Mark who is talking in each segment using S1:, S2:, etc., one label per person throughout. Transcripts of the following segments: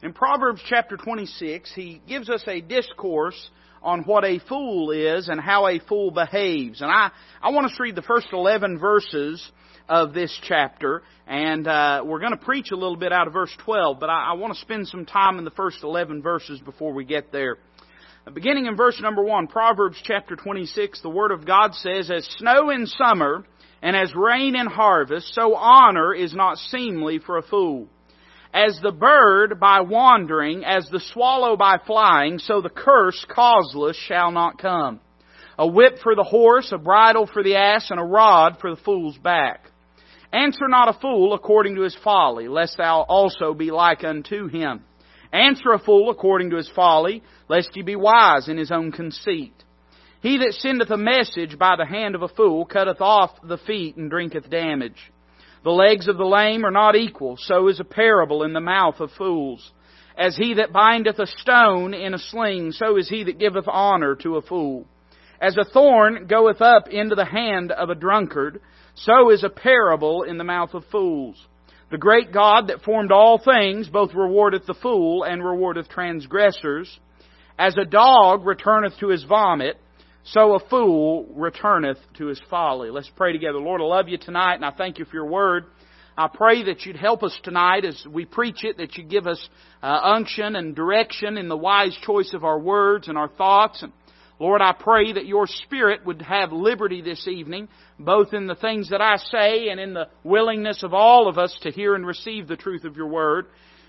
S1: In Proverbs chapter 26, he gives us a discourse on what a fool is and how a fool behaves. And I, I want us to read the first 11 verses of this chapter, and uh, we're going to preach a little bit out of verse 12, but I, I want to spend some time in the first 11 verses before we get there. Beginning in verse number 1, Proverbs chapter 26, the Word of God says, As snow in summer and as rain in harvest, so honor is not seemly for a fool. As the bird by wandering, as the swallow by flying, so the curse causeless shall not come. A whip for the horse, a bridle for the ass, and a rod for the fool's back. Answer not a fool according to his folly, lest thou also be like unto him. Answer a fool according to his folly, lest he be wise in his own conceit. He that sendeth a message by the hand of a fool cutteth off the feet and drinketh damage. The legs of the lame are not equal, so is a parable in the mouth of fools. As he that bindeth a stone in a sling, so is he that giveth honor to a fool. As a thorn goeth up into the hand of a drunkard, so is a parable in the mouth of fools. The great God that formed all things both rewardeth the fool and rewardeth transgressors. As a dog returneth to his vomit, so a fool returneth to his folly. Let's pray together. Lord, I love you tonight and I thank you for your word. I pray that you'd help us tonight as we preach it, that you give us uh, unction and direction in the wise choice of our words and our thoughts. And Lord, I pray that your Spirit would have liberty this evening, both in the things that I say and in the willingness of all of us to hear and receive the truth of your word.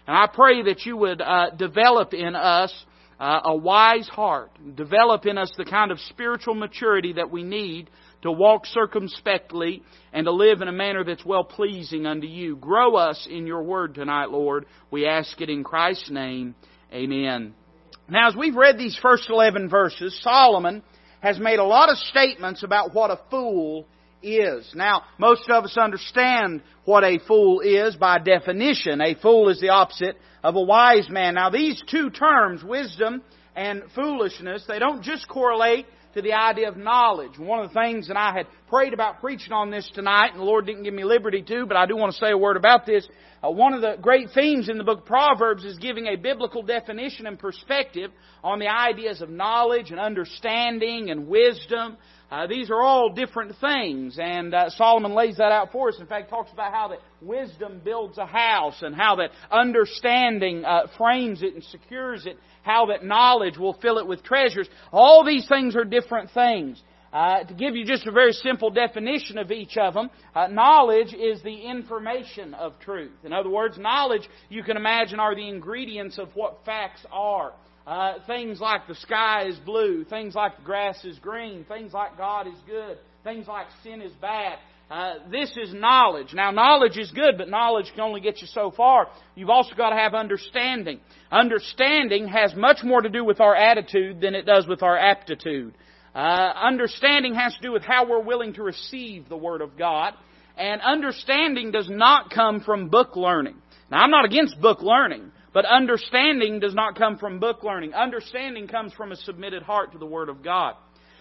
S1: And I pray that you would uh, develop in us uh, a wise heart, develop in us the kind of spiritual maturity that we need to walk circumspectly and to live in a manner that's well pleasing unto you. Grow us in your word tonight, Lord. We ask it in Christ's name. Amen. Now, as we've read these first 11 verses, Solomon has made a lot of statements about what a fool is. Now, most of us understand what a fool is by definition. A fool is the opposite of a wise man. Now, these two terms, wisdom and foolishness, they don't just correlate to the idea of knowledge. One of the things that I had prayed about preaching on this tonight, and the Lord didn't give me liberty to, but I do want to say a word about this. Uh, one of the great themes in the book of Proverbs is giving a biblical definition and perspective on the ideas of knowledge and understanding and wisdom. Uh, these are all different things, and uh, Solomon lays that out for us. In fact, talks about how that wisdom builds a house, and how that understanding uh, frames it and secures it, how that knowledge will fill it with treasures. All these things are different things. Uh, to give you just a very simple definition of each of them, uh, knowledge is the information of truth. In other words, knowledge, you can imagine, are the ingredients of what facts are. Uh, things like the sky is blue, things like the grass is green, things like God is good, things like sin is bad. Uh, this is knowledge. Now, knowledge is good, but knowledge can only get you so far. You've also got to have understanding. Understanding has much more to do with our attitude than it does with our aptitude. Uh, understanding has to do with how we're willing to receive the Word of God. And understanding does not come from book learning. Now, I'm not against book learning, but understanding does not come from book learning. Understanding comes from a submitted heart to the Word of God.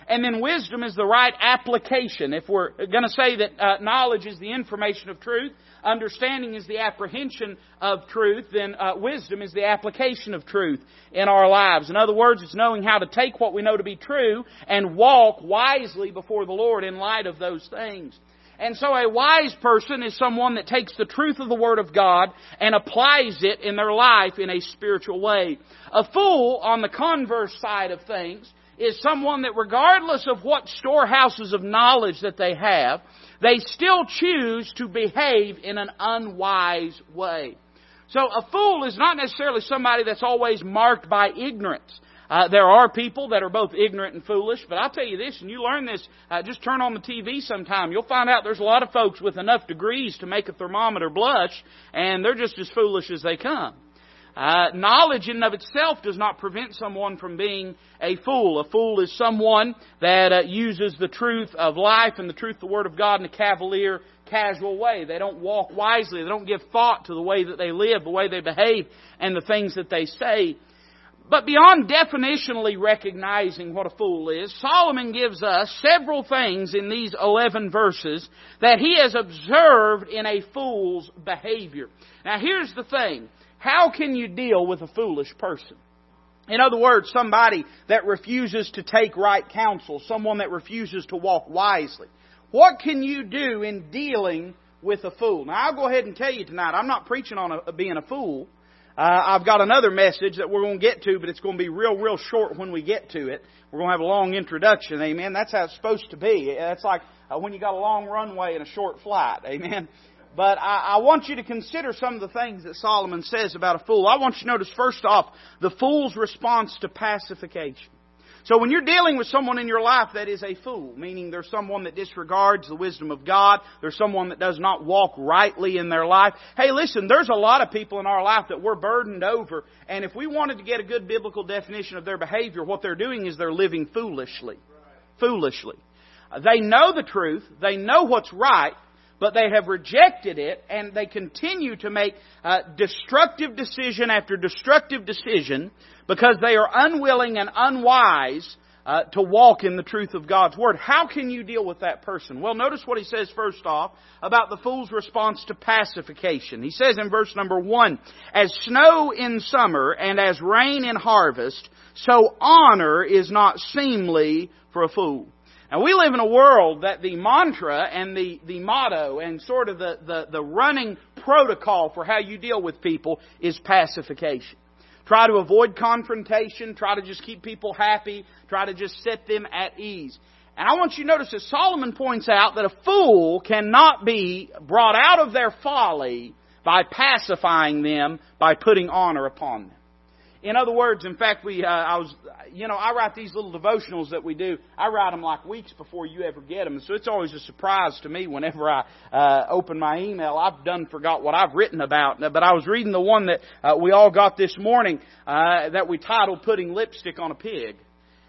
S1: And then wisdom is the right application. If we're going to say that uh, knowledge is the information of truth, understanding is the apprehension of truth, then uh, wisdom is the application of truth in our lives. In other words, it's knowing how to take what we know to be true and walk wisely before the Lord in light of those things. And so a wise person is someone that takes the truth of the Word of God and applies it in their life in a spiritual way. A fool, on the converse side of things, is someone that regardless of what storehouses of knowledge that they have, they still choose to behave in an unwise way. So a fool is not necessarily somebody that's always marked by ignorance. Uh, there are people that are both ignorant and foolish, but I'll tell you this, and you learn this, uh, just turn on the TV sometime. You'll find out there's a lot of folks with enough degrees to make a thermometer blush, and they're just as foolish as they come. Uh, knowledge in and of itself does not prevent someone from being a fool. A fool is someone that uh, uses the truth of life and the truth of the Word of God in a cavalier, casual way. They don't walk wisely. They don't give thought to the way that they live, the way they behave, and the things that they say. But beyond definitionally recognizing what a fool is, Solomon gives us several things in these 11 verses that he has observed in a fool's behavior. Now here's the thing. how can you deal with a foolish person? In other words, somebody that refuses to take right counsel, someone that refuses to walk wisely. What can you do in dealing with a fool? Now, I'll go ahead and tell you tonight, I'm not preaching on a, being a fool. Uh, I've got another message that we're going to get to, but it's going to be real, real short when we get to it. We're going to have a long introduction. Amen. That's how it's supposed to be. It's like uh, when you got a long runway and a short flight. Amen. But I, I want you to consider some of the things that Solomon says about a fool. I want you to notice first off the fool's response to pacification. So when you're dealing with someone in your life that is a fool, meaning there's someone that disregards the wisdom of God, there's someone that does not walk rightly in their life. Hey, listen, there's a lot of people in our life that we're burdened over, and if we wanted to get a good biblical definition of their behavior, what they're doing is they're living foolishly. Foolishly. They know the truth, they know what's right, but they have rejected it and they continue to make uh, destructive decision after destructive decision because they are unwilling and unwise uh, to walk in the truth of God's Word. How can you deal with that person? Well, notice what he says first off about the fool's response to pacification. He says in verse number one, As snow in summer and as rain in harvest, so honor is not seemly for a fool. Now we live in a world that the mantra and the, the motto and sort of the, the, the running protocol for how you deal with people is pacification. Try to avoid confrontation, try to just keep people happy, try to just set them at ease. And I want you to notice that Solomon points out that a fool cannot be brought out of their folly by pacifying them by putting honor upon them. In other words, in fact, we, uh, I was, you know, I write these little devotionals that we do. I write them like weeks before you ever get them, so it's always a surprise to me whenever I uh, open my email. I've done forgot what I've written about, but I was reading the one that uh, we all got this morning uh, that we titled "Putting Lipstick on a Pig."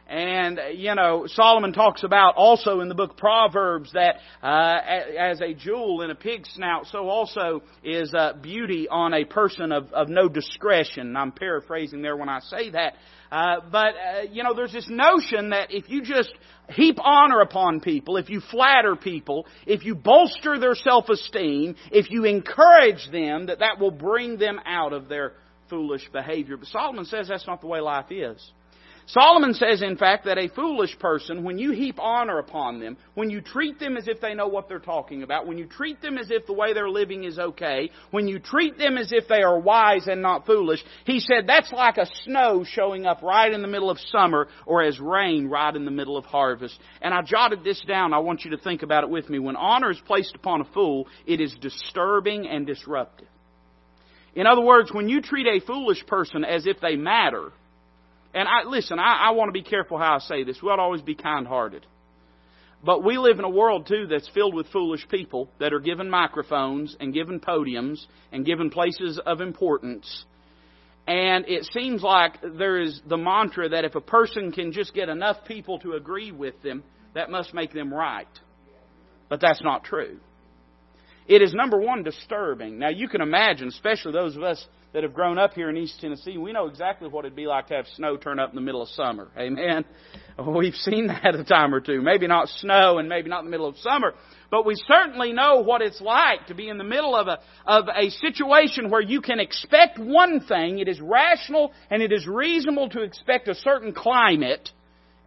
S1: And, you know, Solomon talks about also in the book Proverbs that uh, as a jewel in a pig's snout, so also is uh, beauty on a person of, of no discretion. I'm paraphrasing there when I say that. Uh, but, uh, you know, there's this notion that if you just heap honor upon people, if you flatter people, if you bolster their self-esteem, if you encourage them, that that will bring them out of their foolish behavior. But Solomon says that's not the way life is. Solomon says, in fact, that a foolish person, when you heap honor upon them, when you treat them as if they know what they're talking about, when you treat them as if the way they're living is okay, when you treat them as if they are wise and not foolish, he said that's like a snow showing up right in the middle of summer or as rain right in the middle of harvest. And I jotted this down. I want you to think about it with me. When honor is placed upon a fool, it is disturbing and disruptive. In other words, when you treat a foolish person as if they matter, and I listen, I, I want to be careful how I say this. We ought to always be kind hearted. But we live in a world too that's filled with foolish people that are given microphones and given podiums and given places of importance. And it seems like there is the mantra that if a person can just get enough people to agree with them, that must make them right. But that's not true. It is number one disturbing. Now you can imagine, especially those of us that have grown up here in East Tennessee, we know exactly what it'd be like to have snow turn up in the middle of summer. Amen. We've seen that a time or two. Maybe not snow and maybe not in the middle of summer, but we certainly know what it's like to be in the middle of a, of a situation where you can expect one thing. It is rational and it is reasonable to expect a certain climate,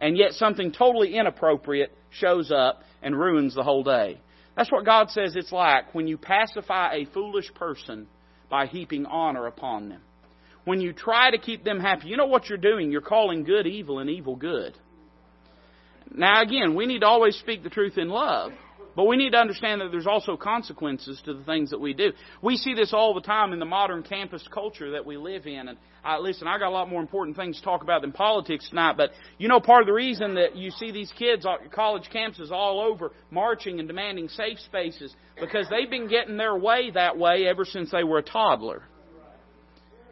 S1: and yet something totally inappropriate shows up and ruins the whole day. That's what God says it's like when you pacify a foolish person by heaping honor upon them. When you try to keep them happy, you know what you're doing? You're calling good evil and evil good. Now, again, we need to always speak the truth in love. But we need to understand that there's also consequences to the things that we do. We see this all the time in the modern campus culture that we live in. And I, listen, I got a lot more important things to talk about than politics tonight. But you know, part of the reason that you see these kids, on college campuses all over, marching and demanding safe spaces, because they've been getting their way that way ever since they were a toddler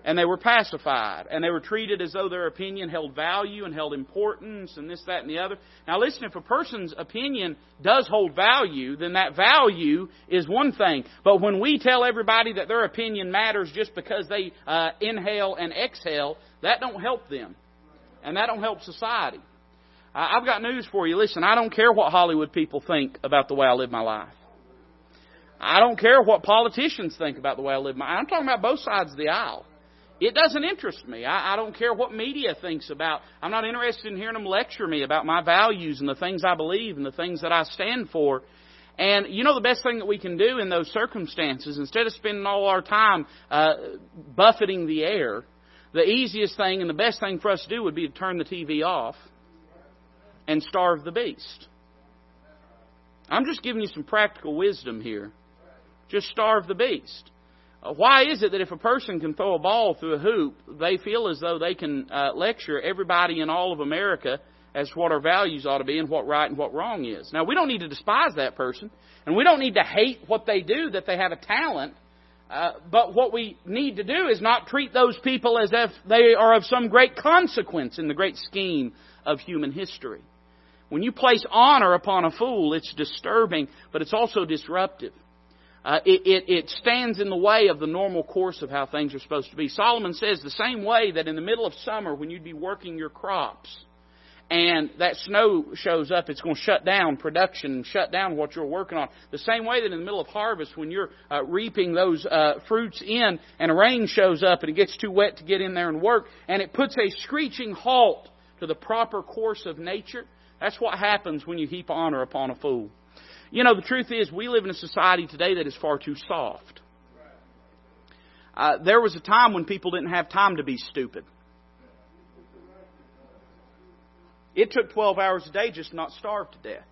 S1: and they were pacified and they were treated as though their opinion held value and held importance and this, that, and the other. Now listen, if a person's opinion does hold value, then that value is one thing. But when we tell everybody that their opinion matters just because they uh, inhale and exhale, that don't help them. And that don't help society. I've got news for you. Listen, I don't care what Hollywood people think about the way I live my life. I don't care what politicians think about the way I live my I'm talking about both sides of the aisle. It doesn't interest me. I, I don't care what media thinks about. I'm not interested in hearing them lecture me about my values and the things I believe and the things that I stand for. And you know the best thing that we can do in those circumstances, instead of spending all our time uh, buffeting the air, the easiest thing and the best thing for us to do would be to turn the TV off and starve the beast. I'm just giving you some practical wisdom here. Just starve the beast. Uh, why is it that if a person can throw a ball through a hoop, they feel as though they can uh, lecture everybody in all of America as to what our values ought to be and what right and what wrong is? Now, we don't need to despise that person, and we don't need to hate what they do, that they have a talent. Uh, but what we need to do is not treat those people as if they are of some great consequence in the great scheme of human history. When you place honor upon a fool, it's disturbing, but it's also disruptive. Uh, it, it, it stands in the way of the normal course of how things are supposed to be. Solomon says the same way that in the middle of summer, when you'd be working your crops, and that snow shows up, it's going to shut down production and shut down what you're working on. The same way that in the middle of harvest, when you're uh, reaping those uh, fruits in, and a rain shows up and it gets too wet to get in there and work, and it puts a screeching halt to the proper course of nature. That's what happens when you heap honor upon a fool. You know, the truth is, we live in a society today that is far too soft. Uh, there was a time when people didn't have time to be stupid. It took 12 hours a day just not starve to death.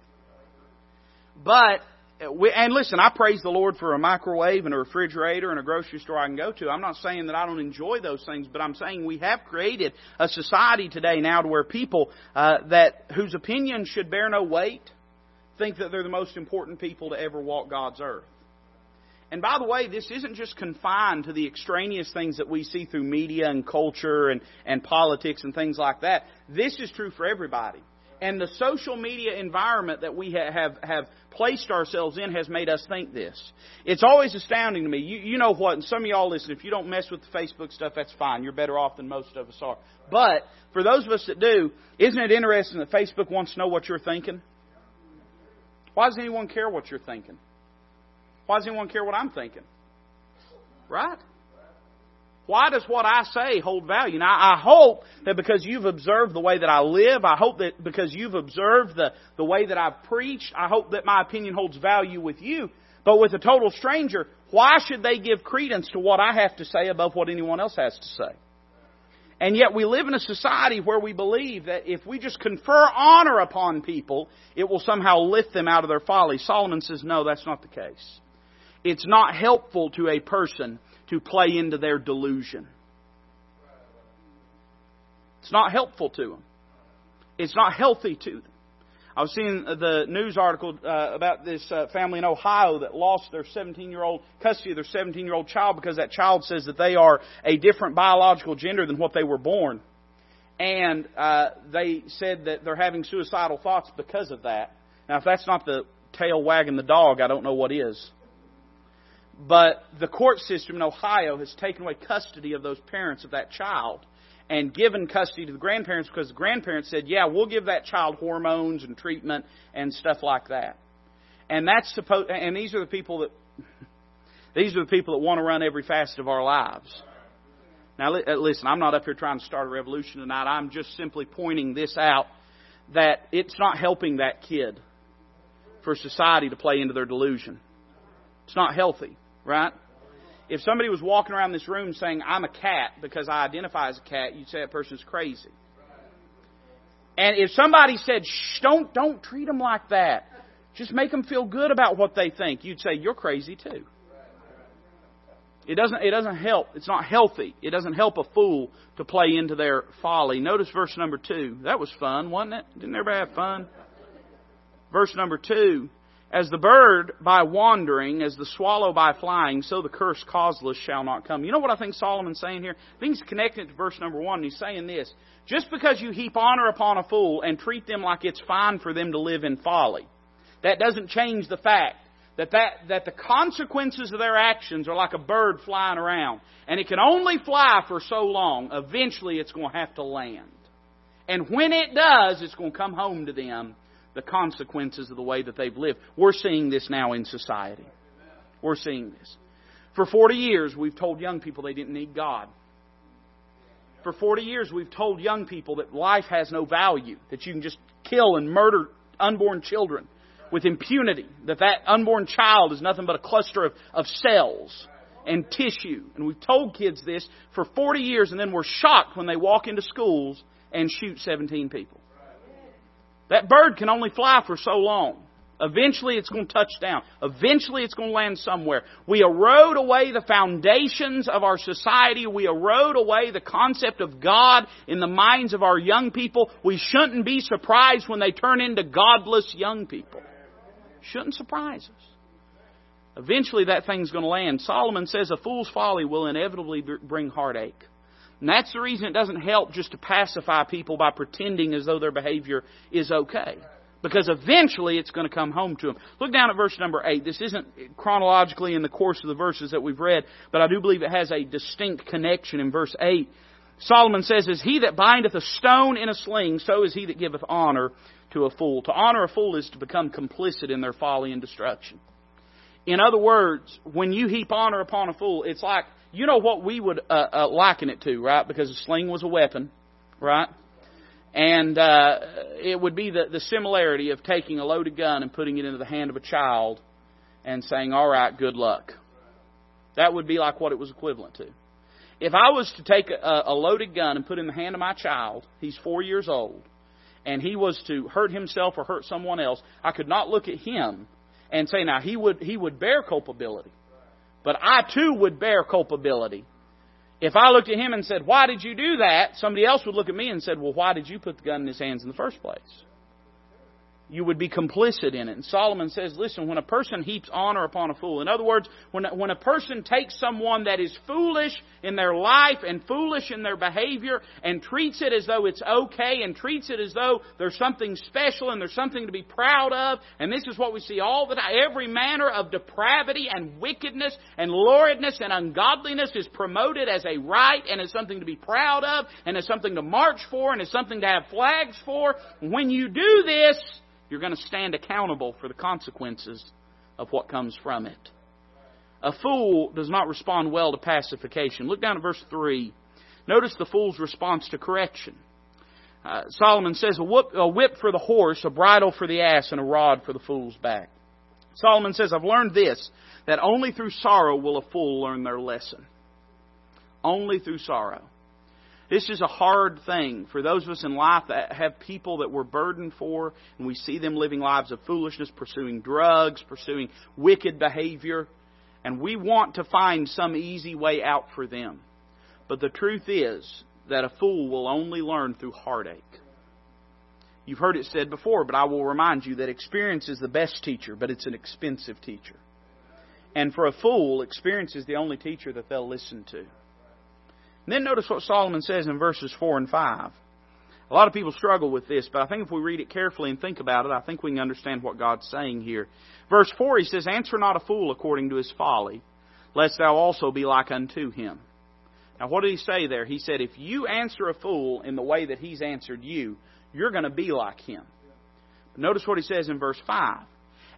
S1: But, and listen, I praise the Lord for a microwave and a refrigerator and a grocery store I can go to. I'm not saying that I don't enjoy those things, but I'm saying we have created a society today now to where people uh, that whose opinion should bear no weight think that they're the most important people to ever walk God's earth. And by the way, this isn't just confined to the extraneous things that we see through media and culture and, and politics and things like that. This is true for everybody. And the social media environment that we have, have placed ourselves in has made us think this. It's always astounding to me. You, you know what, and some of y'all listen, if you don't mess with the Facebook stuff, that's fine. You're better off than most of us are. But for those of us that do, isn't it interesting that Facebook wants to know what you're thinking? Why does anyone care what you're thinking? Why does anyone care what I'm thinking? Right? Why does what I say hold value? Now, I hope that because you've observed the way that I live, I hope that because you've observed the, the way that I've preached, I hope that my opinion holds value with you. But with a total stranger, why should they give credence to what I have to say above what anyone else has to say? And yet we live in a society where we believe that if we just confer honor upon people, it will somehow lift them out of their folly. Solomon says, no, that's not the case. It's not helpful to a person to play into their delusion. It's not helpful to them. It's not healthy to them. I was seeing the news article uh, about this uh, family in Ohio that lost their 17 year old custody of their 17 year old child because that child says that they are a different biological gender than what they were born. And uh, they said that they're having suicidal thoughts because of that. Now, if that's not the tail wagging the dog, I don't know what is. But the court system in Ohio has taken away custody of those parents of that child and given custody to the grandparents because the grandparents said, "Yeah, we'll give that child hormones and treatment and stuff like that." And that's supposed. And these are the people that these are the people that want to run every facet of our lives. Now, uh, listen, I'm not up here trying to start a revolution tonight. I'm just simply pointing this out that it's not helping that kid for society to play into their delusion. It's not healthy, right? If somebody was walking around this room saying, I'm a cat because I identify as a cat, you'd say that person's crazy. And if somebody said, shh, don't, don't treat them like that, just make them feel good about what they think, you'd say, you're crazy too. It doesn't, it doesn't help. It's not healthy. It doesn't help a fool to play into their folly. Notice verse number two. That was fun, wasn't it? Didn't everybody have fun? Verse number two. As the bird by wandering, as the swallow by flying, so the curse causeless shall not come. You know what I think Solomon's saying here? I think he's connecting it to verse number one. and He's saying this. Just because you heap honor upon a fool and treat them like it's fine for them to live in folly, that doesn't change the fact that, that, that the consequences of their actions are like a bird flying around. And it can only fly for so long. Eventually it's going to have to land. And when it does, it's going to come home to them the consequences of the way that they've lived. We're seeing this now in society. We're seeing this. For 40 years, we've told young people they didn't need God. For 40 years, we've told young people that life has no value, that you can just kill and murder unborn children with impunity, that that unborn child is nothing but a cluster of, of cells and tissue. And we've told kids this for 40 years, and then we're shocked when they walk into schools and shoot 17 people. That bird can only fly for so long. Eventually it's going to touch down. Eventually it's going to land somewhere. We erode away the foundations of our society. We erode away the concept of God in the minds of our young people. We shouldn't be surprised when they turn into godless young people. Shouldn't surprise us. Eventually that thing's going to land. Solomon says a fool's folly will inevitably bring heartache. And that's the reason it doesn't help just to pacify people by pretending as though their behavior is okay. Because eventually it's going to come home to them. Look down at verse number 8. This isn't chronologically in the course of the verses that we've read, but I do believe it has a distinct connection in verse 8. Solomon says, As he that bindeth a stone in a sling, so is he that giveth honor to a fool. To honor a fool is to become complicit in their folly and destruction. In other words, when you heap honor upon a fool, it's like, you know what we would uh, uh, liken it to, right? Because a sling was a weapon, right? And uh, it would be the, the similarity of taking a loaded gun and putting it into the hand of a child and saying, all right, good luck. That would be like what it was equivalent to. If I was to take a, a loaded gun and put it in the hand of my child, he's four years old, and he was to hurt himself or hurt someone else, I could not look at him and say, now he would he would bear culpability, but I too would bear culpability if I looked at him and said, Why did you do that? somebody else would look at me and said, Well, why did you put the gun in his hands in the first place? You would be complicit in it. And Solomon says, listen, when a person heaps honor upon a fool, in other words, when, when a person takes someone that is foolish in their life and foolish in their behavior and treats it as though it's okay and treats it as though there's something special and there's something to be proud of, and this is what we see all the time, every manner of depravity and wickedness and luridness and ungodliness is promoted as a right and as something to be proud of and as something to march for and as something to have flags for. When you do this, you're going to stand accountable for the consequences of what comes from it. A fool does not respond well to pacification. Look down at verse 3. Notice the fool's response to correction. Uh, Solomon says, a whip, a whip for the horse, a bridle for the ass, and a rod for the fool's back. Solomon says, I've learned this, that only through sorrow will a fool learn their lesson. Only through sorrow. This is a hard thing for those of us in life that have people that we're burdened for, and we see them living lives of foolishness, pursuing drugs, pursuing wicked behavior, and we want to find some easy way out for them. But the truth is that a fool will only learn through heartache. You've heard it said before, but I will remind you that experience is the best teacher, but it's an expensive teacher. And for a fool, experience is the only teacher that they'll listen to. And then notice what Solomon says in verses 4 and 5. A lot of people struggle with this, but I think if we read it carefully and think about it, I think we can understand what God's saying here. Verse 4, he says, Answer not a fool according to his folly, lest thou also be like unto him. Now, what did he say there? He said, If you answer a fool in the way that he's answered you, you're going to be like him. But notice what he says in verse 5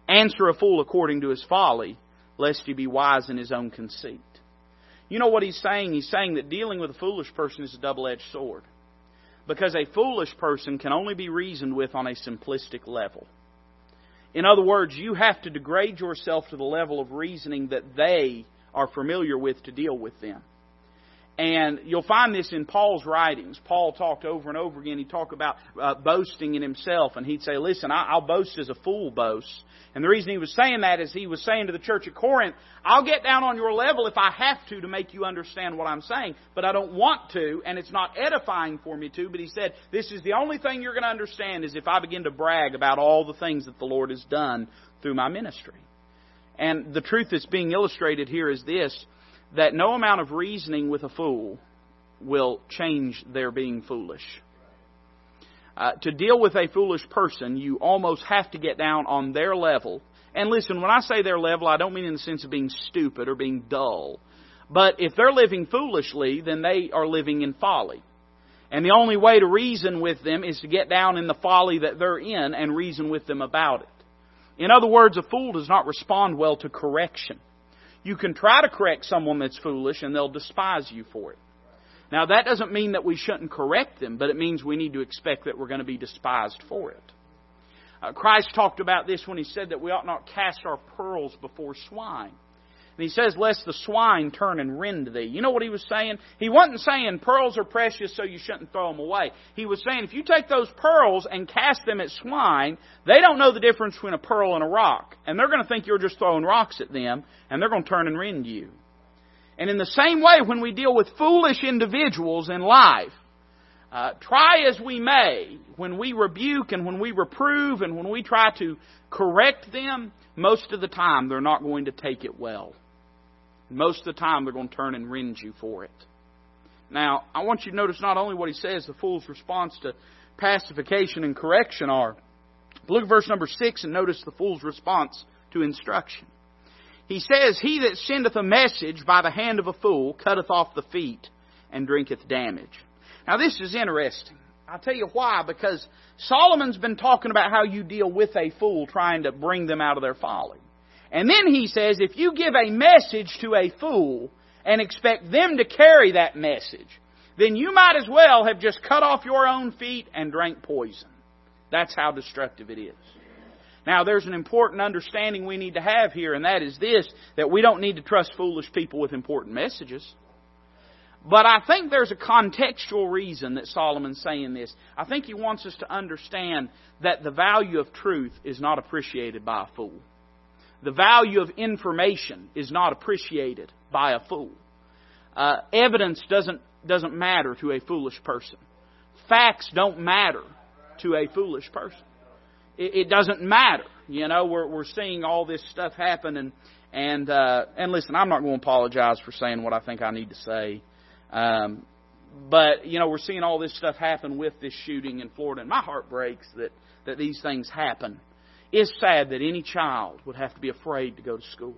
S1: Answer a fool according to his folly, lest he be wise in his own conceit. You know what he's saying? He's saying that dealing with a foolish person is a double edged sword. Because a foolish person can only be reasoned with on a simplistic level. In other words, you have to degrade yourself to the level of reasoning that they are familiar with to deal with them. And you'll find this in Paul's writings. Paul talked over and over again. He talked about uh, boasting in himself, and he'd say, "Listen, I, will boast as a fool boasts." And the reason he was saying that is he was saying to the church at Corinth, "I'll get down on your level if I have to to make you understand what I'm saying, but I don't want to, and it's not edifying for me to." But he said, "This is the only thing you're going to understand is if I begin to brag about all the things that the Lord has done through my ministry." And the truth that's being illustrated here is this that no amount of reasoning with a fool will change their being foolish. Uh, to deal with a foolish person, you almost have to get down on their level. And listen, when I say their level, I don't mean in the sense of being stupid or being dull. But if they're living foolishly, then they are living in folly. And the only way to reason with them is to get down in the folly that they're in and reason with them about it. In other words, a fool does not respond well to correction. You can try to correct someone that's foolish and they'll despise you for it. Now, that doesn't mean that we shouldn't correct them, but it means we need to expect that we're going to be despised for it. Uh, Christ talked about this when he said that we ought not cast our pearls before swine. And he says, Lest the swine turn and rend thee. You know what he was saying? He wasn't saying pearls are precious so you shouldn't throw them away. He was saying if you take those pearls and cast them at swine, they don't know the difference between a pearl and a rock. And they're going to think you're just throwing rocks at them, and they're going to turn and rend you. And in the same way, when we deal with foolish individuals in life, uh, try as we may, when we rebuke and when we reprove and when we try to correct them, most of the time they're not going to take it well. Most of the time, they're going to turn and rend you for it. Now, I want you to notice not only what he says the fool's response to pacification and correction are, look at verse number 6 and notice the fool's response to instruction. He says, He that sendeth a message by the hand of a fool cutteth off the feet and drinketh damage. Now, this is interesting. I'll tell you why, because Solomon's been talking about how you deal with a fool trying to bring them out of their folly. And then he says, if you give a message to a fool and expect them to carry that message, then you might as well have just cut off your own feet and drank poison. That's how destructive it is. Now, there's an important understanding we need to have here, and that is this that we don't need to trust foolish people with important messages. But I think there's a contextual reason that Solomon's saying this. I think he wants us to understand that the value of truth is not appreciated by a fool the value of information is not appreciated by a fool. Uh, evidence doesn't, doesn't matter to a foolish person. Facts don't matter to a foolish person. It, it doesn't matter. You know, we're, we're seeing all this stuff happen and, and, uh, and listen, I'm not going to apologize for saying what I think I need to say. Um, but, you know, we're seeing all this stuff happen with this shooting in Florida and my heart breaks that, that these things happen. It's sad that any child would have to be afraid to go to school.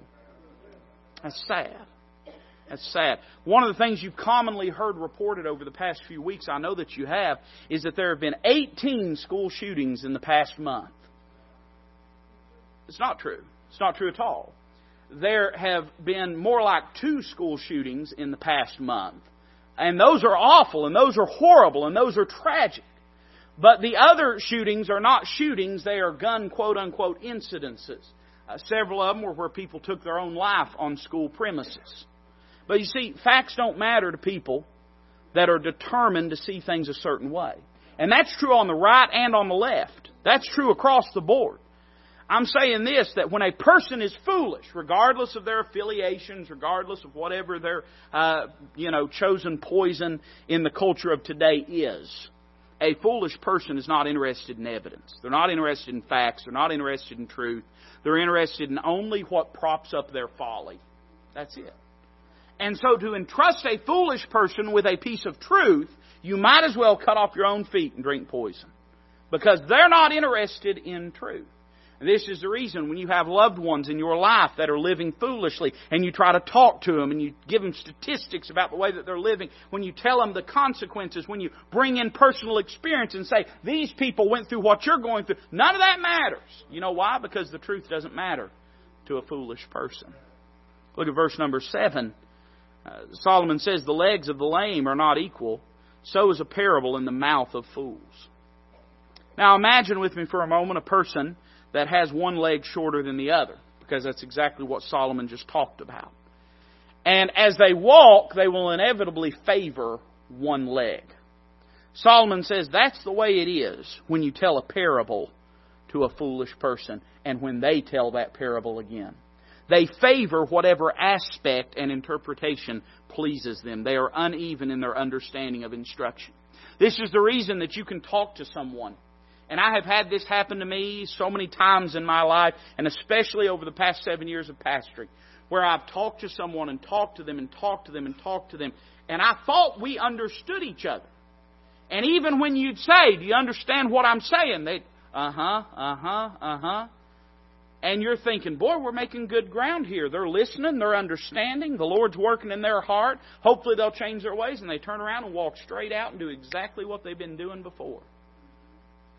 S1: That's sad. That's sad. One of the things you've commonly heard reported over the past few weeks, I know that you have, is that there have been 18 school shootings in the past month. It's not true. It's not true at all. There have been more like two school shootings in the past month. And those are awful, and those are horrible, and those are tragic. But the other shootings are not shootings, they are gun quote unquote incidences. Uh, several of them were where people took their own life on school premises. But you see, facts don't matter to people that are determined to see things a certain way. And that's true on the right and on the left. That's true across the board. I'm saying this that when a person is foolish, regardless of their affiliations, regardless of whatever their uh, you know chosen poison in the culture of today is, a foolish person is not interested in evidence. They're not interested in facts. They're not interested in truth. They're interested in only what props up their folly. That's it. And so to entrust a foolish person with a piece of truth, you might as well cut off your own feet and drink poison. Because they're not interested in truth. This is the reason when you have loved ones in your life that are living foolishly and you try to talk to them and you give them statistics about the way that they're living, when you tell them the consequences, when you bring in personal experience and say, these people went through what you're going through, none of that matters. You know why? Because the truth doesn't matter to a foolish person. Look at verse number 7. Uh, Solomon says, The legs of the lame are not equal, so is a parable in the mouth of fools. Now imagine with me for a moment a person that has one leg shorter than the other, because that's exactly what Solomon just talked about. And as they walk, they will inevitably favor one leg. Solomon says that's the way it is when you tell a parable to a foolish person and when they tell that parable again. They favor whatever aspect and interpretation pleases them. They are uneven in their understanding of instruction. This is the reason that you can talk to someone and I have had this happen to me so many times in my life, and especially over the past seven years of pastoring, where I've talked to someone and talked to them and talked to them and talked to them, and I thought we understood each other. And even when you'd say, Do you understand what I'm saying? They'd, Uh huh, uh huh, uh huh. And you're thinking, Boy, we're making good ground here. They're listening, they're understanding, the Lord's working in their heart. Hopefully they'll change their ways, and they turn around and walk straight out and do exactly what they've been doing before.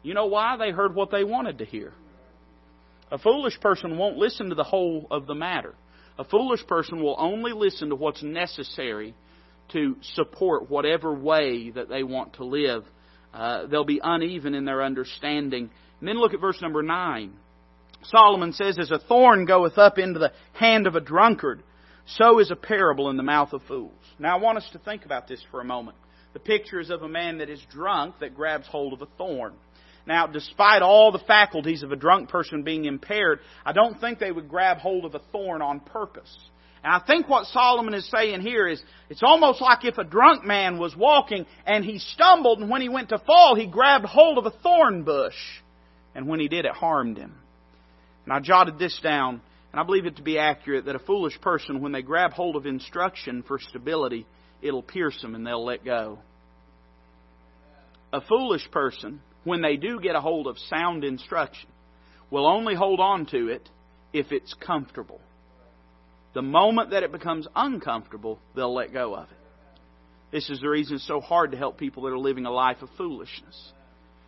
S1: You know why? They heard what they wanted to hear. A foolish person won't listen to the whole of the matter. A foolish person will only listen to what's necessary to support whatever way that they want to live. Uh, they'll be uneven in their understanding. And then look at verse number 9. Solomon says, As a thorn goeth up into the hand of a drunkard, so is a parable in the mouth of fools. Now I want us to think about this for a moment. The picture is of a man that is drunk that grabs hold of a thorn. Now, despite all the faculties of a drunk person being impaired, I don't think they would grab hold of a thorn on purpose. And I think what Solomon is saying here is it's almost like if a drunk man was walking and he stumbled and when he went to fall, he grabbed hold of a thorn bush. And when he did, it harmed him. And I jotted this down, and I believe it to be accurate that a foolish person, when they grab hold of instruction for stability, it'll pierce them and they'll let go. A foolish person, when they do get a hold of sound instruction, will only hold on to it if it's comfortable. The moment that it becomes uncomfortable, they'll let go of it. This is the reason it's so hard to help people that are living a life of foolishness.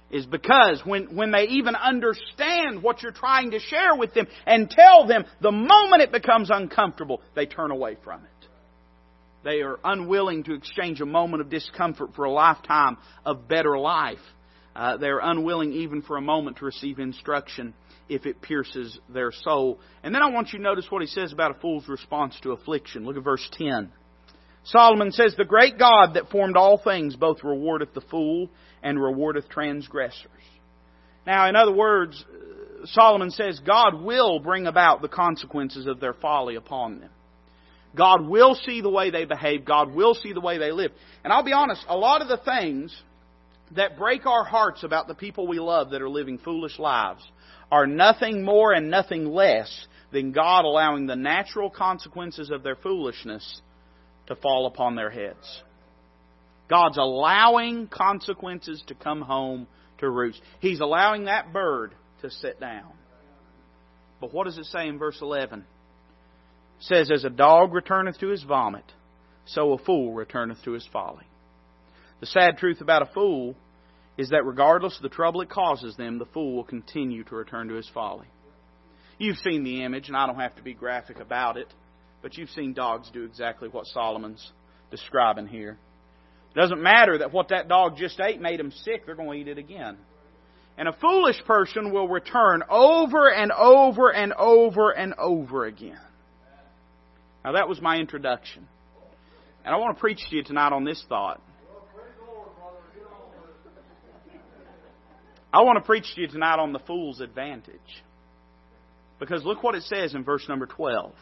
S1: Is because when, when they even understand what you're trying to share with them and tell them, the moment it becomes uncomfortable, they turn away from it. They are unwilling to exchange a moment of discomfort for a lifetime of better life. Uh, they're unwilling even for a moment to receive instruction if it pierces their soul. And then I want you to notice what he says about a fool's response to affliction. Look at verse 10. Solomon says, The great God that formed all things both rewardeth the fool and rewardeth transgressors. Now, in other words, Solomon says God will bring about the consequences of their folly upon them. God will see the way they behave. God will see the way they live. And I'll be honest, a lot of the things that break our hearts about the people we love that are living foolish lives are nothing more and nothing less than God allowing the natural consequences of their foolishness to fall upon their heads. God's allowing consequences to come home to roost. He's allowing that bird to sit down. But what does it say in verse 11? It says, As a dog returneth to his vomit, so a fool returneth to his folly. The sad truth about a fool is that regardless of the trouble it causes them, the fool will continue to return to his folly. You've seen the image, and I don't have to be graphic about it, but you've seen dogs do exactly what Solomon's describing here. It doesn't matter that what that dog just ate made him sick, they're going to eat it again. And a foolish person will return over and over and over and over again. Now, that was my introduction. And I want to preach to you tonight on this thought. I want to preach to you tonight on the fool's advantage. Because look what it says in verse number 12.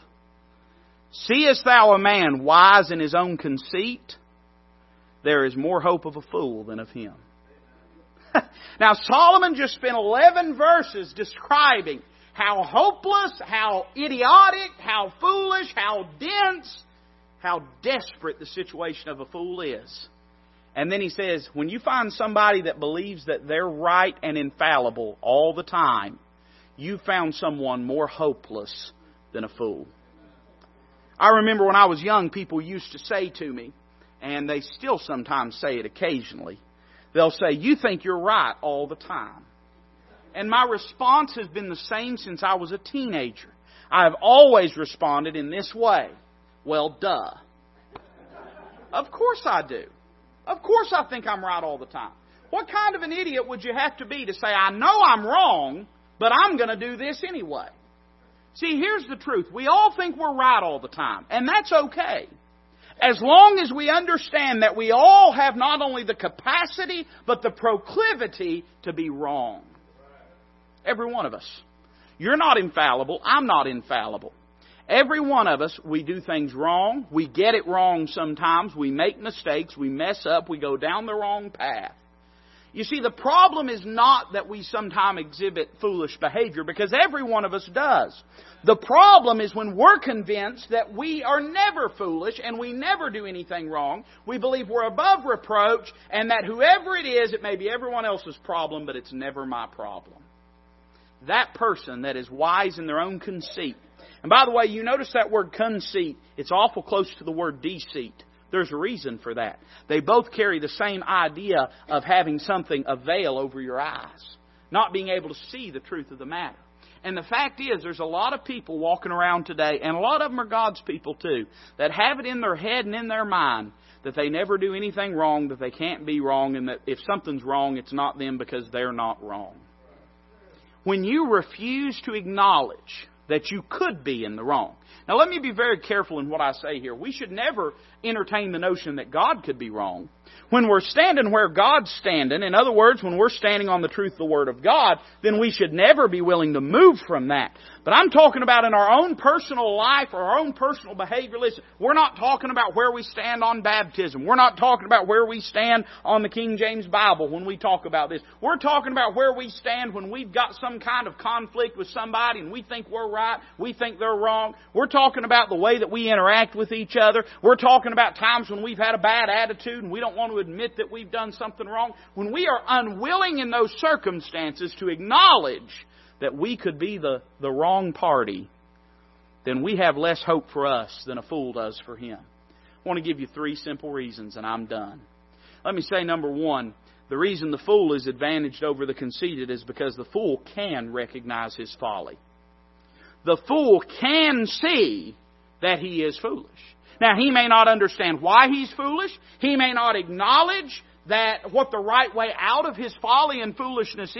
S1: Seest thou a man wise in his own conceit? There is more hope of a fool than of him. now, Solomon just spent 11 verses describing how hopeless, how idiotic, how foolish, how dense, how desperate the situation of a fool is. And then he says, when you find somebody that believes that they're right and infallible all the time, you found someone more hopeless than a fool. I remember when I was young, people used to say to me, and they still sometimes say it occasionally, they'll say, You think you're right all the time. And my response has been the same since I was a teenager. I have always responded in this way Well, duh. Of course I do. Of course I think I'm right all the time. What kind of an idiot would you have to be to say, I know I'm wrong, but I'm going to do this anyway? See, here's the truth. We all think we're right all the time, and that's okay. As long as we understand that we all have not only the capacity, but the proclivity to be wrong. Every one of us. You're not infallible. I'm not infallible. Every one of us, we do things wrong. We get it wrong sometimes. We make mistakes. We mess up. We go down the wrong path. You see, the problem is not that we sometimes exhibit foolish behavior, because every one of us does. The problem is when we're convinced that we are never foolish and we never do anything wrong. We believe we're above reproach and that whoever it is, it may be everyone else's problem, but it's never my problem. That person that is wise in their own conceit and by the way, you notice that word conceit, it's awful close to the word deceit. There's a reason for that. They both carry the same idea of having something a veil over your eyes, not being able to see the truth of the matter. And the fact is, there's a lot of people walking around today, and a lot of them are God's people too, that have it in their head and in their mind that they never do anything wrong, that they can't be wrong, and that if something's wrong, it's not them because they're not wrong. When you refuse to acknowledge that you could be in the wrong. Now let me be very careful in what I say here. We should never entertain the notion that God could be wrong. When we're standing where God's standing, in other words, when we're standing on the truth the Word of God, then we should never be willing to move from that. But I'm talking about in our own personal life or our own personal behavior. Listen, we're not talking about where we stand on baptism. We're not talking about where we stand on the King James Bible when we talk about this. We're talking about where we stand when we've got some kind of conflict with somebody and we think we're right, we think they're wrong. We're talking about the way that we interact with each other. We're talking about times when we've had a bad attitude and we don't want to admit that we've done something wrong. When we are unwilling in those circumstances to acknowledge that we could be the, the wrong party, then we have less hope for us than a fool does for him. I want to give you three simple reasons and I'm done. Let me say number one, the reason the fool is advantaged over the conceited is because the fool can recognize his folly. The fool can see that he is foolish. Now, he may not understand why he's foolish. He may not acknowledge that what the right way out of his folly and foolishness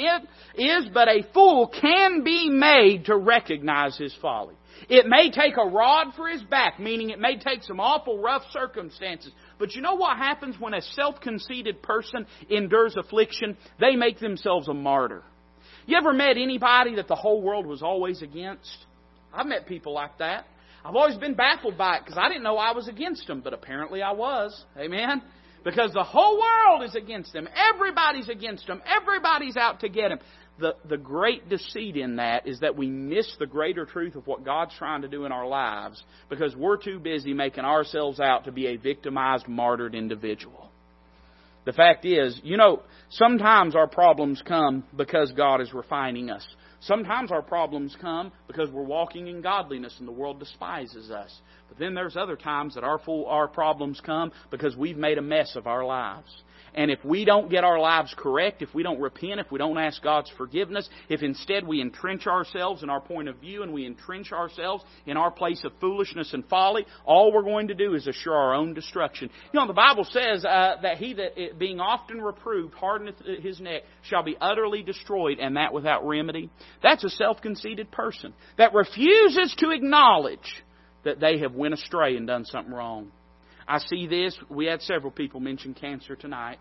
S1: is, but a fool can be made to recognize his folly. It may take a rod for his back, meaning it may take some awful rough circumstances. But you know what happens when a self-conceited person endures affliction? They make themselves a martyr. You ever met anybody that the whole world was always against? I've met people like that. I've always been baffled by it because I didn't know I was against them, but apparently I was. Amen? Because the whole world is against them. Everybody's against them. Everybody's out to get them. The, the great deceit in that is that we miss the greater truth of what God's trying to do in our lives because we're too busy making ourselves out to be a victimized, martyred individual. The fact is, you know, sometimes our problems come because God is refining us. Sometimes our problems come because we're walking in godliness and the world despises us. But then there's other times that our, full, our problems come because we've made a mess of our lives. And if we don't get our lives correct, if we don't repent, if we don't ask God's forgiveness, if instead we entrench ourselves in our point of view and we entrench ourselves in our place of foolishness and folly, all we're going to do is assure our own destruction. You know, the Bible says uh, that he that being often reproved hardeneth his neck shall be utterly destroyed, and that without remedy. That's a self-conceited person that refuses to acknowledge that they have went astray and done something wrong. I see this. We had several people mention cancer tonight.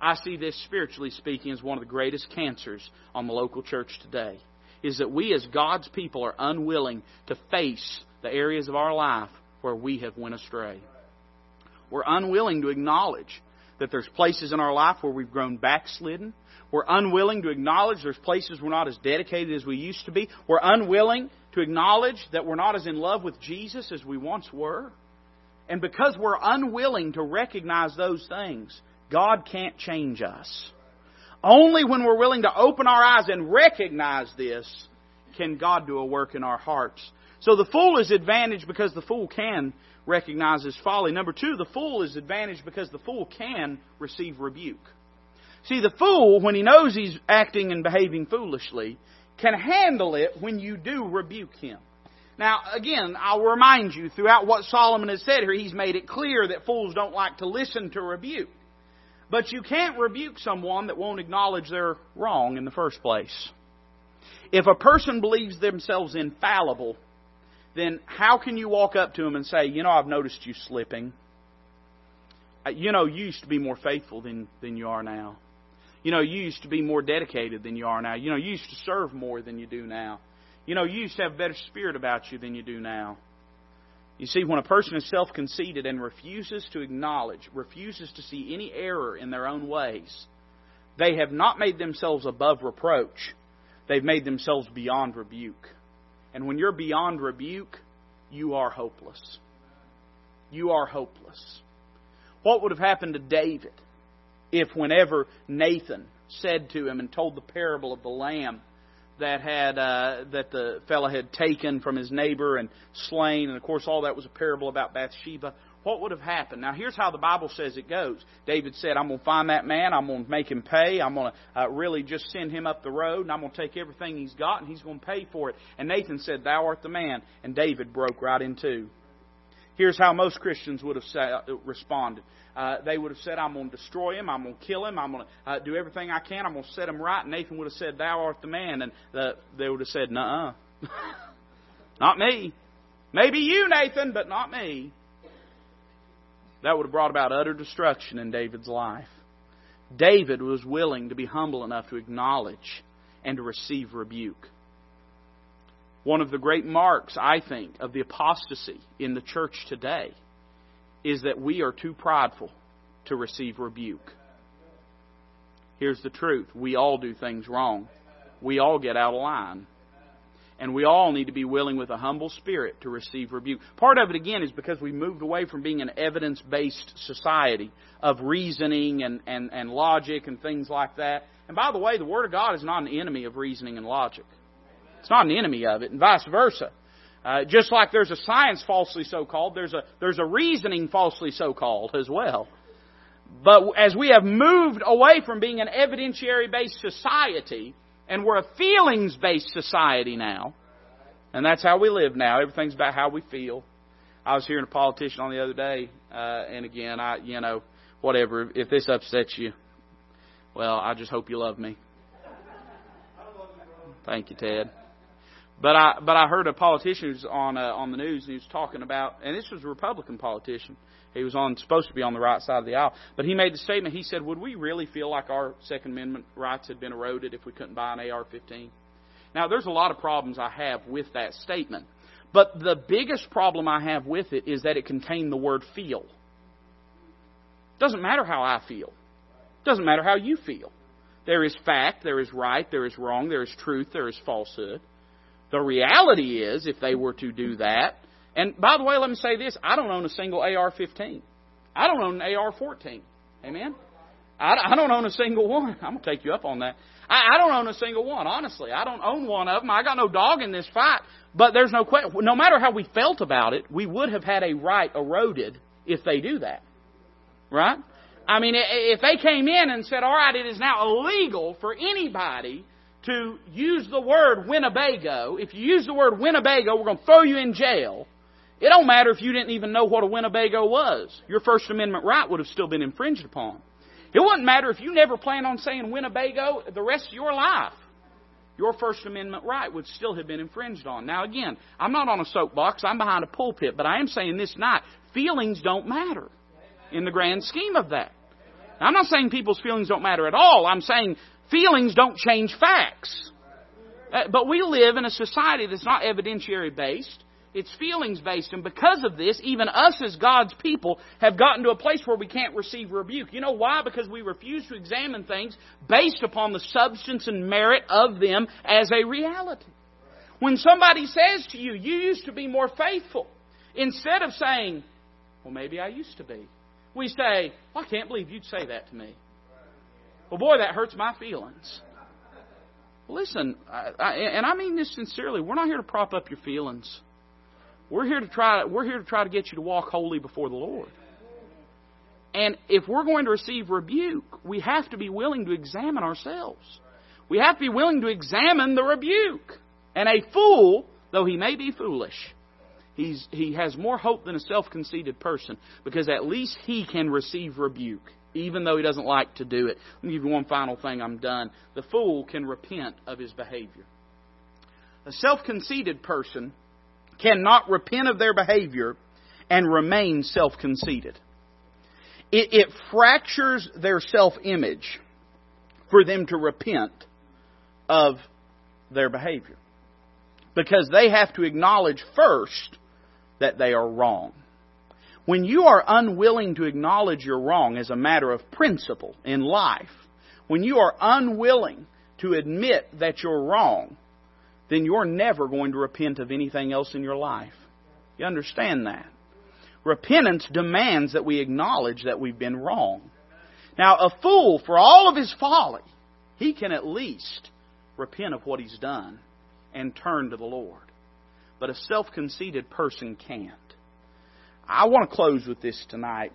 S1: I see this, spiritually speaking, as one of the greatest cancers on the local church today. Is that we as God's people are unwilling to face the areas of our life where we have went astray. We're unwilling to acknowledge that there's places in our life where we've grown backslidden. We're unwilling to acknowledge there's places we're not as dedicated as we used to be. We're unwilling to acknowledge that we're not as in love with Jesus as we once were. And because we're unwilling to recognize those things, God can't change us. Only when we're willing to open our eyes and recognize this can God do a work in our hearts. So the fool is advantaged because the fool can recognize his folly. Number two, the fool is advantaged because the fool can receive rebuke. See, the fool, when he knows he's acting and behaving foolishly, can handle it when you do rebuke him. Now, again, I'll remind you, throughout what Solomon has said here, he's made it clear that fools don't like to listen to rebuke. But you can't rebuke someone that won't acknowledge they're wrong in the first place. If a person believes themselves infallible, then how can you walk up to them and say, you know, I've noticed you slipping. Uh, you know, you used to be more faithful than, than you are now. You know, you used to be more dedicated than you are now. You know, you used to serve more than you do now. You know, you used to have a better spirit about you than you do now. You see, when a person is self conceited and refuses to acknowledge, refuses to see any error in their own ways, they have not made themselves above reproach. They've made themselves beyond rebuke. And when you're beyond rebuke, you are hopeless. You are hopeless. What would have happened to David if, whenever Nathan said to him and told the parable of the lamb, that had uh, that the fellow had taken from his neighbor and slain, and of course all that was a parable about Bathsheba. What would have happened? Now here's how the Bible says it goes. David said, "I'm going to find that man. I'm going to make him pay. I'm going to uh, really just send him up the road, and I'm going to take everything he's got, and he's going to pay for it." And Nathan said, "Thou art the man." And David broke right in two. Here's how most Christians would have uh, responded. Uh, they would have said, I'm going to destroy him. I'm going to kill him. I'm going to uh, do everything I can. I'm going to set him right. Nathan would have said, Thou art the man. And the, they would have said, Nuh uh. not me. Maybe you, Nathan, but not me. That would have brought about utter destruction in David's life. David was willing to be humble enough to acknowledge and to receive rebuke. One of the great marks, I think, of the apostasy in the church today is that we are too prideful to receive rebuke. Here's the truth we all do things wrong, we all get out of line. And we all need to be willing with a humble spirit to receive rebuke. Part of it, again, is because we moved away from being an evidence based society of reasoning and, and, and logic and things like that. And by the way, the Word of God is not an enemy of reasoning and logic. It's not an enemy of it, and vice versa. Uh, just like there's a science falsely so called, there's a, there's a reasoning falsely so called as well. But as we have moved away from being an evidentiary based society, and we're a feelings based society now, and that's how we live now. Everything's about how we feel. I was hearing a politician on the other day, uh, and again, I, you know, whatever. If this upsets you, well, I just hope you love me. Thank you, Ted. But I but I heard a politician who's on uh, on the news and he was talking about and this was a Republican politician. He was on supposed to be on the right side of the aisle, but he made the statement. He said, "Would we really feel like our Second Amendment rights had been eroded if we couldn't buy an AR-15?" Now, there's a lot of problems I have with that statement, but the biggest problem I have with it is that it contained the word "feel." Doesn't matter how I feel. Doesn't matter how you feel. There is fact, there is right, there is wrong, there is truth, there is falsehood. The reality is, if they were to do that, and by the way, let me say this I don't own a single AR 15. I don't own an AR 14. Amen? I, don't own a single one. I'm going to take you up on that. I, I don't own a single one, honestly. I don't own one of them. I got no dog in this fight. But there's no question. No matter how we felt about it, we would have had a right eroded if they do that. Right? I mean, if they came in and said, all right, it is now illegal for anybody to use the word Winnebago. If you use the word Winnebago, we're going to throw you in jail. It don't matter if you didn't even know what a Winnebago was. Your First Amendment right would have still been infringed upon. It wouldn't matter if you never plan on saying Winnebago the rest of your life. Your First Amendment right would still have been infringed on. Now, again, I'm not on a soapbox. I'm behind a pulpit. But I am saying this night, feelings don't matter in the grand scheme of that. Now, I'm not saying people's feelings don't matter at all. I'm saying Feelings don't change facts. Uh, but we live in a society that's not evidentiary based. It's feelings based. And because of this, even us as God's people have gotten to a place where we can't receive rebuke. You know why? Because we refuse to examine things based upon the substance and merit of them as a reality. When somebody says to you, you used to be more faithful, instead of saying, well, maybe I used to be, we say, well, I can't believe you'd say that to me. Well, boy, that hurts my feelings. Listen, I, I, and I mean this sincerely. We're not here to prop up your feelings. We're here to try. We're here to try to get you to walk holy before the Lord. And if we're going to receive rebuke, we have to be willing to examine ourselves. We have to be willing to examine the rebuke. And a fool, though he may be foolish, he's, he has more hope than a self conceited person because at least he can receive rebuke even though he doesn't like to do it. Let me give you one final thing, I'm done. The fool can repent of his behavior. A self conceited person cannot repent of their behavior and remain self conceited. It, it, fractures their self image for them to repent of their behavior. Because they have to acknowledge first that they are wrong. When you are unwilling to acknowledge you're wrong as a matter of principle in life, when you are unwilling to admit that you're wrong, then you're never going to repent of anything else in your life. You understand that? Repentance demands that we acknowledge that we've been wrong. Now, a fool, for all of his folly, he can at least repent of what he's done and turn to the Lord. But a self conceited person can't. I want to close with this tonight.